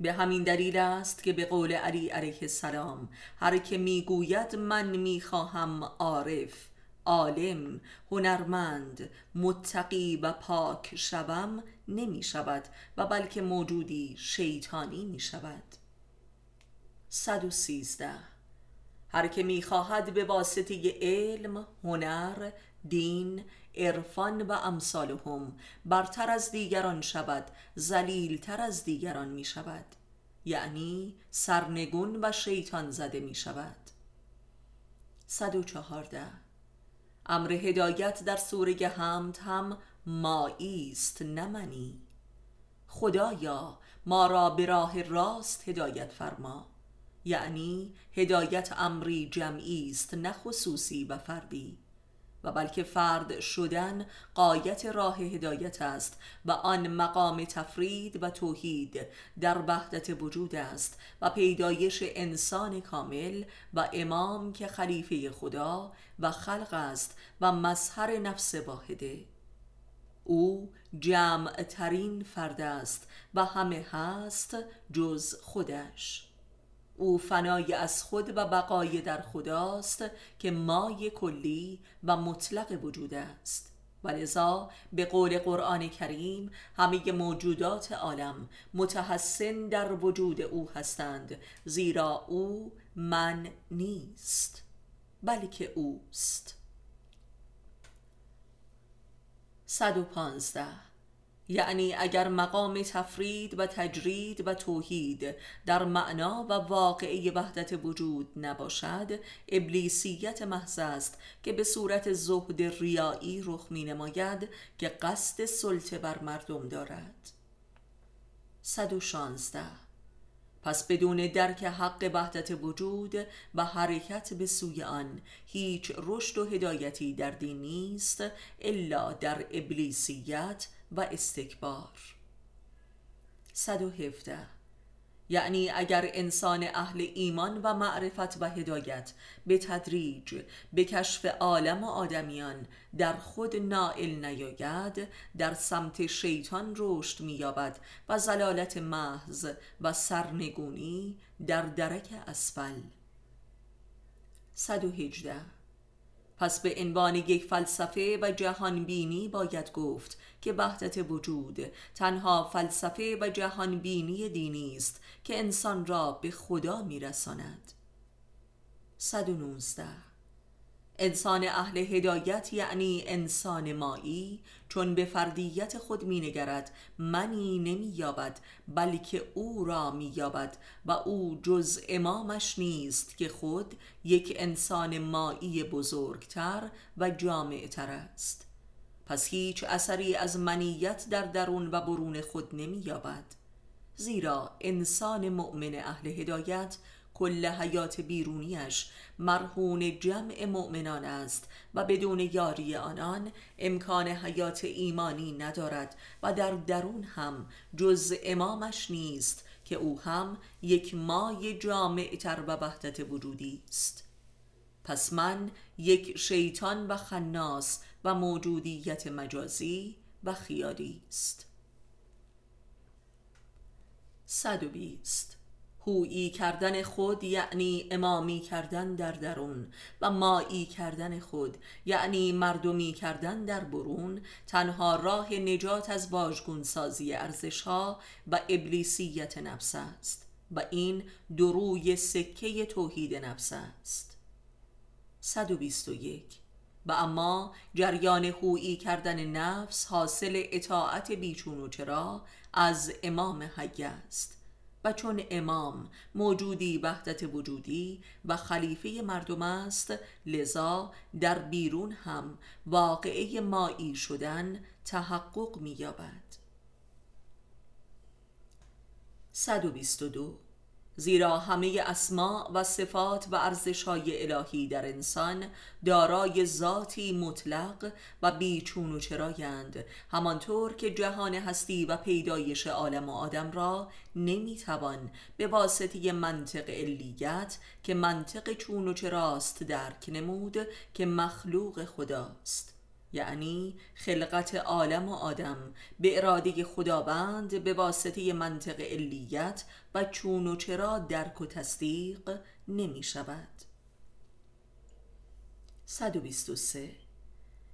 [SPEAKER 1] به همین دلیل است که به قول علی علیه السلام هر که می‌گوید من می‌خواهم عارف. عالم هنرمند متقی و پاک شوم نمی شود و بلکه موجودی شیطانی می شود. 113 هر که می خواهد به واسطه علم، هنر، دین، عرفان و امثالهم برتر از دیگران شود زلیلتر از دیگران می شود. یعنی سرنگون و شیطان زده می شود. 114 امر هدایت در سوره حمد هم مایی است نمنی خدایا ما را به راه راست هدایت فرما. یعنی هدایت امری جمعی است نه خصوصی و فردی. و بلکه فرد شدن قایت راه هدایت است و آن مقام تفرید و توحید در وحدت وجود است و پیدایش انسان کامل و امام که خلیفه خدا و خلق است و مظهر نفس واحده. او جمع ترین فرد است و همه هست جز خودش. او فنای از خود و بقای در خداست که مای کلی و مطلق وجود است. و لذا به قول قرآن کریم همه موجودات عالم متحسن در وجود او هستند زیرا او من نیست بلکه اوست. 115 یعنی اگر مقام تفرید و تجرید و توحید در معنا و واقعی وحدت وجود نباشد ابلیسیت محض است که به صورت زهد ریایی رخ می نماید که قصد سلطه بر مردم دارد. 116 پس بدون درک حق وحدت وجود و حرکت به سوی آن هیچ رشد و هدایتی در دین نیست الا در ابلیسیت و استکبار. 117 یعنی اگر انسان اهل ایمان و معرفت و هدایت به تدریج به کشف عالم و آدمیان در خود نائل نیاید در سمت شیطان رشد مییابد و زلالت محض و سرنگونی در درک اسفل. 118 پس به عنوان یک فلسفه و جهان بینی باید گفت که وحدت وجود تنها فلسفه و جهان بینی دینی است که انسان را به خدا میرساند. 119 انسان اهل هدایت یعنی انسان مایی چون به فردیت خود مینگرد منی نمییابد بلکه او را مییابد و او جز امامش نیست که خود یک انسان مایی بزرگتر و جامعتر است. پس هیچ اثری از منیت در درون و برون خود نمییابد. زیرا انسان مؤمن اهل هدایت کل حیات بیرونیش مرهون جمع مؤمنان است و بدون یاری آنان امکان حیات ایمانی ندارد و در درون هم جز امامش نیست که او هم یک مای جامع تر و وحدت وجودی است. پس من یک شیطان و خناس و موجودیت مجازی و خیالی است. 120 هویی کردن خود یعنی امامی کردن در درون و مایی کردن خود یعنی مردمی کردن در برون تنها راه نجات از باجگون سازی ارزش ها و ابلیسیت نفس است و این دروی سکه توحید نفس است. 121 و اما جریان هویی کردن نفس حاصل اطاعت بیچون و چرا از امام حی است. و چون امام موجودی وحدت وجودی و خلیفه مردم است لذا در بیرون هم واقعه مایی شدن تحقق می‌یابد. 122 زیرا همه اسما و صفات و ارزشهای الهی در انسان دارای ذاتی مطلق و بیچون و چرایند همانطور که جهان هستی و پیدایش عالم و آدم را نمی‌توان به واسطه منطق علیت که منطق چون و چراست درک نمود که مخلوق خداست. یعنی خلقت عالم و آدم. به اراده خداوند به واسطه منطق علیت و چون و چرا درک و تصدیق نمی شود. 123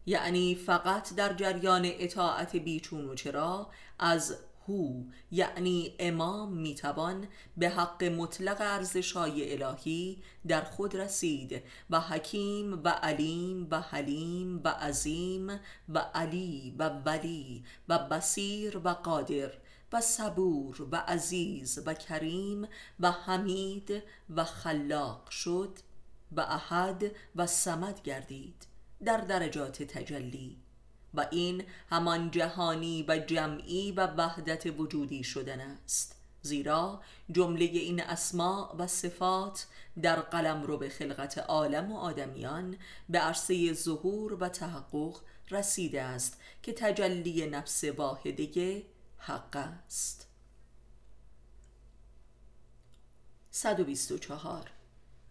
[SPEAKER 1] یعنی فقط در جریان اطاعت بیچون و چرا از هو یعنی امام می‌توان به حق مطلق ارزشهای الهی در خود رسید و حکیم و علیم و حلیم و عظیم و علی و ولی و بسیر و قادر و صبور و عزیز و کریم و حمید و خلاق شد و احد و سمد گردید در درجات تجلی. و این همان جهانی و جمعی و وحدت وجودی شدن است. زیرا جمله این اسما و صفات در قلم رو به خلقت عالم و آدمیان به عرصه ظهور و تحقق رسیده است که تجلی نفس واحده حق است. 124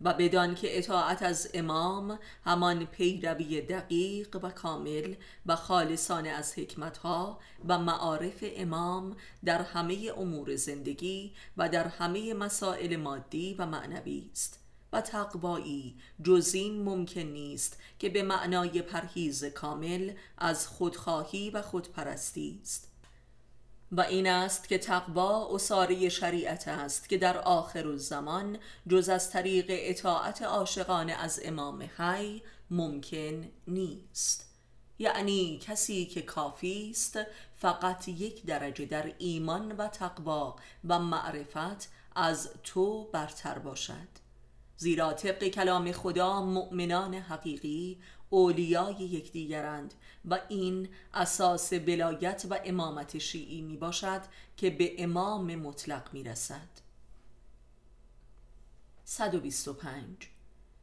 [SPEAKER 1] و بدان که اطاعت از امام همان پیروی دقیق و کامل و خالصانه از حکمتها و معارف امام در همه امور زندگی و در همه مسائل مادی و معنوی است و تقوایی جزین ممکن نیست که به معنای پرهیز کامل از خودخواهی و خودپرستی است. و این است که تقوا اصاره شریعت است که در آخر زمان جز از طریق اطاعت عاشقانه از امام حی ممکن نیست. یعنی کسی که کافی است فقط یک درجه در ایمان و تقوا و معرفت از تو برتر باشد. زیرا طبق کلام خدا مؤمنان حقیقی اولیای یکدیگرند و این اساس بلایت و امامت شیعی می باشد که به امام مطلق می رسد 125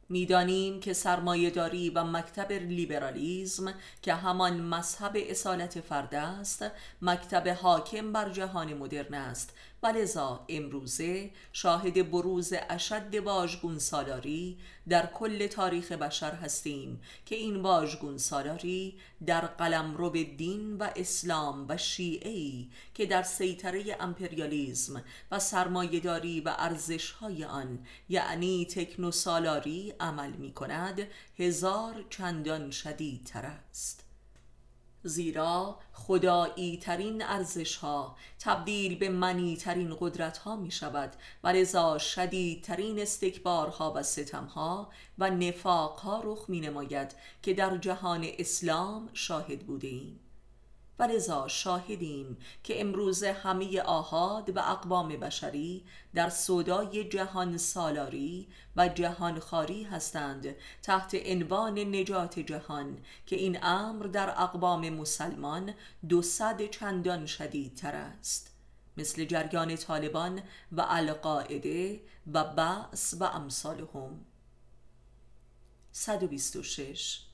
[SPEAKER 1] می‌دانیم که سرمایهداری و مکتب لیبرالیزم که همان مذهب اصالت فرد است مکتب حاکم بر جهان مدرن است. و لذا امروزه شاهد بروز اشد واژگون سالاری در کل تاریخ بشر هستیم که این واژگون سالاری در قلم رو به دین و اسلام و شیعی که در سیطره امپریالیزم و سرمایهداری و ارزشهای آن یعنی تکنو سالاری عمل می کند هزار چندان شدیدتر است. زیرا خدایی ترین ارزش ها تبدیل به منی ترین قدرت ها می شود و رضا شدید ترین استکبارها و ستم ها و نفاق ها رخ می نماید که در جهان اسلام شاهد بوده ایم. و لذا شاهدیم که امروز همه آهاد و اقوام بشری در صدای جهان سالاری و جهان خاری هستند تحت عنوان نجات جهان که این امر در اقوام مسلمان دو صد چندان شدیدتر است. مثل جریان طالبان و القاعده و بعث و امثالهم. 126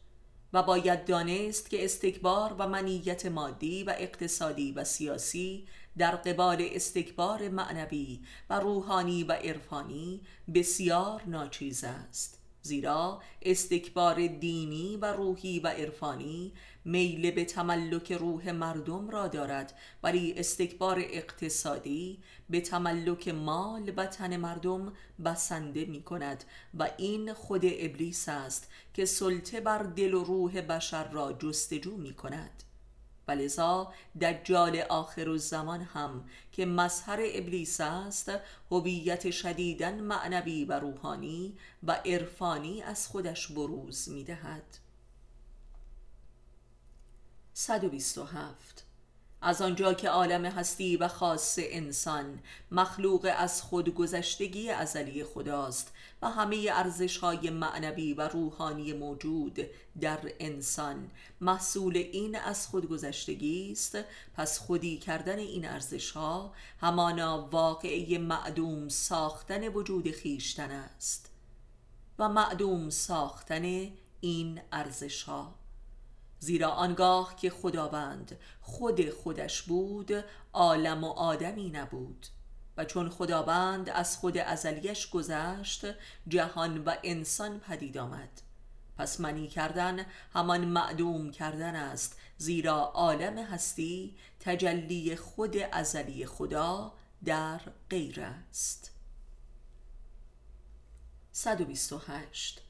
[SPEAKER 1] و باید دانست که استکبار و منیت مادی و اقتصادی و سیاسی در قبال استکبار معنوی و روحانی و عرفانی بسیار ناچیز است زیرا استکبار دینی و روحی و عرفانی میل به تملک روح مردم را دارد ولی استکبار اقتصادی به تملک مال و تن مردم بسنده می کند و این خود ابلیس است که سلطه بر دل و روح بشر را جستجو می کند و لذا دجال آخر الزمان هم که مظهر ابلیس است هویت شدیدن معنوی و روحانی و عرفانی از خودش بروز می دهد 127 از آنجا که عالم هستی و خاص انسان مخلوق از خودگذشتگی ازلی خداست و همه ارزش های معنوی و روحانی موجود در انسان. محصول این از خودگذشتگی است. پس خودی کردن این ارزش ها همانا واقعی معدوم ساختن وجود خیشتن است. و معدوم ساختن این ارزش ها زیرا آنگاه که خداوند خود خودش بود عالم و آدمی نبود. و چون خداوند از خود ازلیش گذشت جهان و انسان پدید آمد. پس منی کردن همان معدوم کردن است. زیرا عالم هستی تجلی خود ازلی خدا در غیر است. 128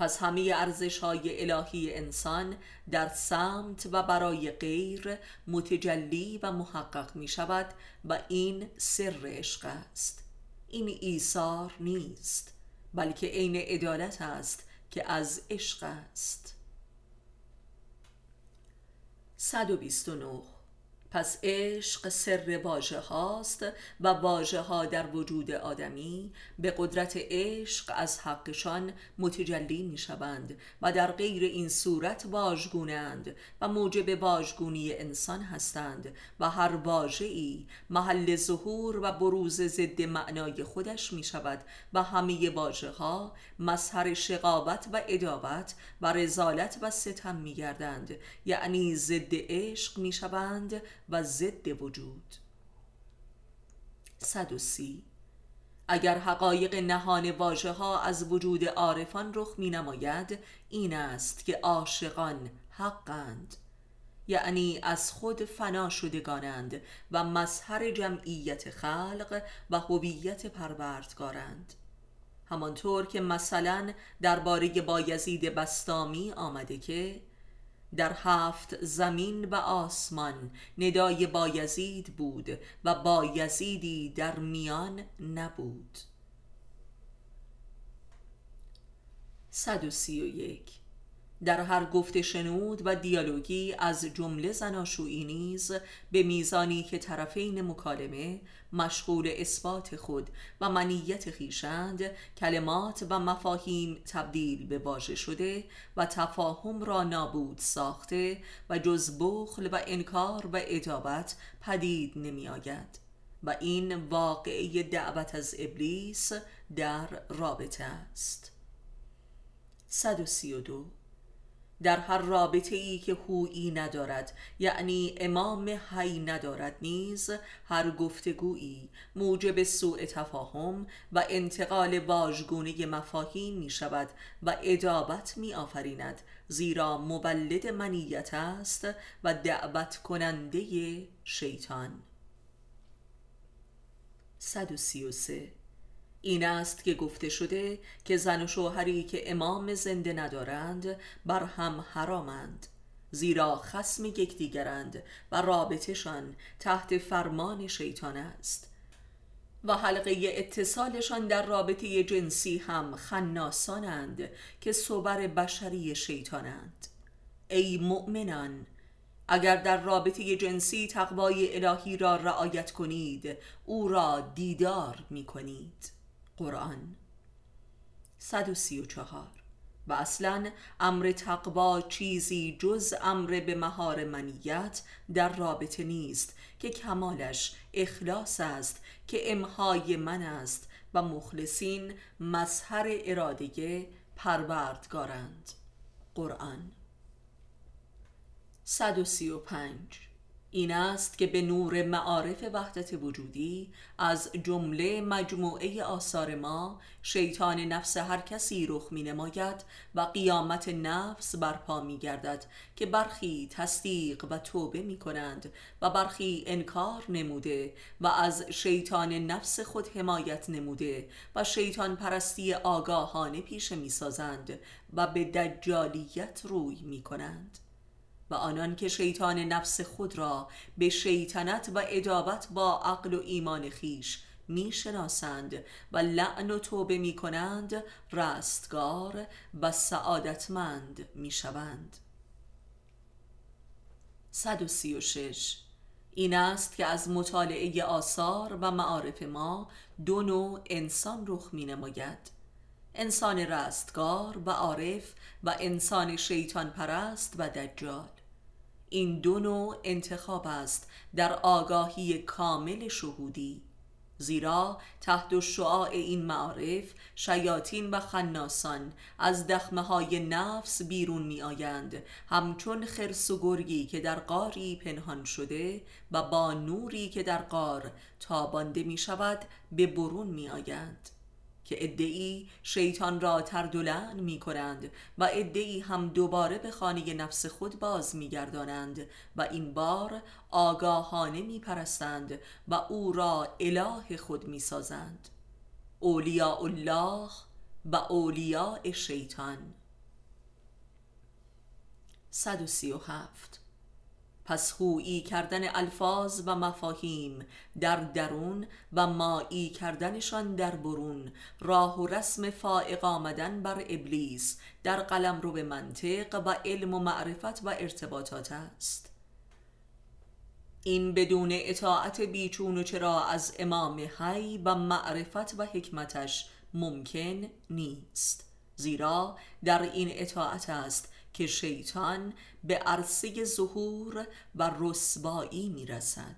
[SPEAKER 1] پس همه ارزش های الهی انسان در سمت و برای غیر متجلی و محقق می شود و این سر عشق است. این ایثار نیست بلکه عین عدالت است که از عشق است. 129 پس عشق سر واژه هاست و واژه ها در وجود آدمی به قدرت عشق از حقشان متجلی می شوند و در غیر این صورت واژگونند و موجب واژگونی انسان هستند و هر واژه‌ای محل ظهور و بروز ضد معنای خودش می شود و همه واژه ها مظهر شقاوت و ادابت و رزالت و ستم می گردند یعنی ضد عشق می شوند و ضد وجود. 130 اگر حقایق نهان واژه ها از وجود عارفان رخ می نماید این است که عاشقان حقند یعنی از خود فنا شدگانند و مظهر جمعیت خلق و هویت پروردگارند. همانطور که مثلا درباره بایزید بستامی آمده که در هفت زمین و آسمان ندای بایزید بود و بایزیدی در میان نبود. 131 در هر گفت شنود و دیالوگی از جمله زناشویی نیز به میزانی که طرفین مکالمه مشغول اثبات خود و منیت خیشند کلمات و مفاهیم تبدیل به واژه شده و تفاهم را نابود ساخته و جز بخل و انکار و ادابت پدید نمی آید و این واقعی دعوت از ابلیس در رابطه است. 132 در هر رابطه ای که هویی ندارد یعنی امام حی ندارد نیز هر گفتگویی موجب سوء تفاهم و انتقال واژگونه مفاهیم می شود و ادابت می آفریند زیرا مولد منیت است و دعوت کننده شیطان. 133 این است که گفته شده که زن و شوهری که امام زنده ندارند بر هم حرامند زیرا خسم یکدیگرند و رابطشان تحت فرمان شیطان است. و حلقه اتصالشان در رابطه جنسی هم خناسانند که صبر بشری شیطانند. ای مؤمنان اگر در رابطه جنسی تقوای الهی را رعایت کنید او را دیدار می کنید قرآن. 134 و اصلا امر تقوا چیزی جز امر به مهار منیت در رابطه نیست که کمالش اخلاص است که امهای من است و مخلصین مظهر اراده پروردگارند. قرآن. 135 این است که به نور معارف وحدت وجودی از جمله مجموعه آثار ما شیطان نفس هر کسی رخ می نماید و قیامت نفس برپا می گردد که برخی تصدیق و توبه می کنند و برخی انکار نموده و از شیطان نفس خود حمایت نموده و شیطان پرستی آگاهانه پیشه می سازند و به دجالیت روی می کنند و آنان که شیطان نفس خود را به شیطنت و ادابت با عقل و ایمان خیش می شناسند و لعن و توبه می کنند رستگار و سعادتمند می شوند 136 این است که از مطالعه آثار و معارف ما دو نوع انسان رخ می نماید انسان رستگار و عارف و انسان شیطان پرست و دجال. این دو نوع انتخاب است در آگاهی کامل شهودی زیرا تحت شعاع این معارف شیاطین و خناسان از دخمه های نفس بیرون می آیند همچون خرس و گرگی که در قاری پنهان شده و با نوری که در قار تابانده می شود به برون می آیند که ادعی شیطان را تردلن می کنند و ادعی هم دوباره به خانه نفس خود باز می گردانند و این بار آگاهانه می پرستند و او را اله خود می سازند اولیاء الله و اولیاء شیطان. 137 پس خویی کردن الفاظ و مفاهیم در درون و مایی کردنشان در برون. راه و رسم فائق آمدن بر ابلیس در قلم رو به منطق و علم و معرفت و ارتباطات است. این بدون اطاعت بیچون و چرا از امام حی و معرفت و حکمتش ممکن نیست زیرا در این اطاعت است که شیطان به عرصه ظهور و رسوایی می‌رسد.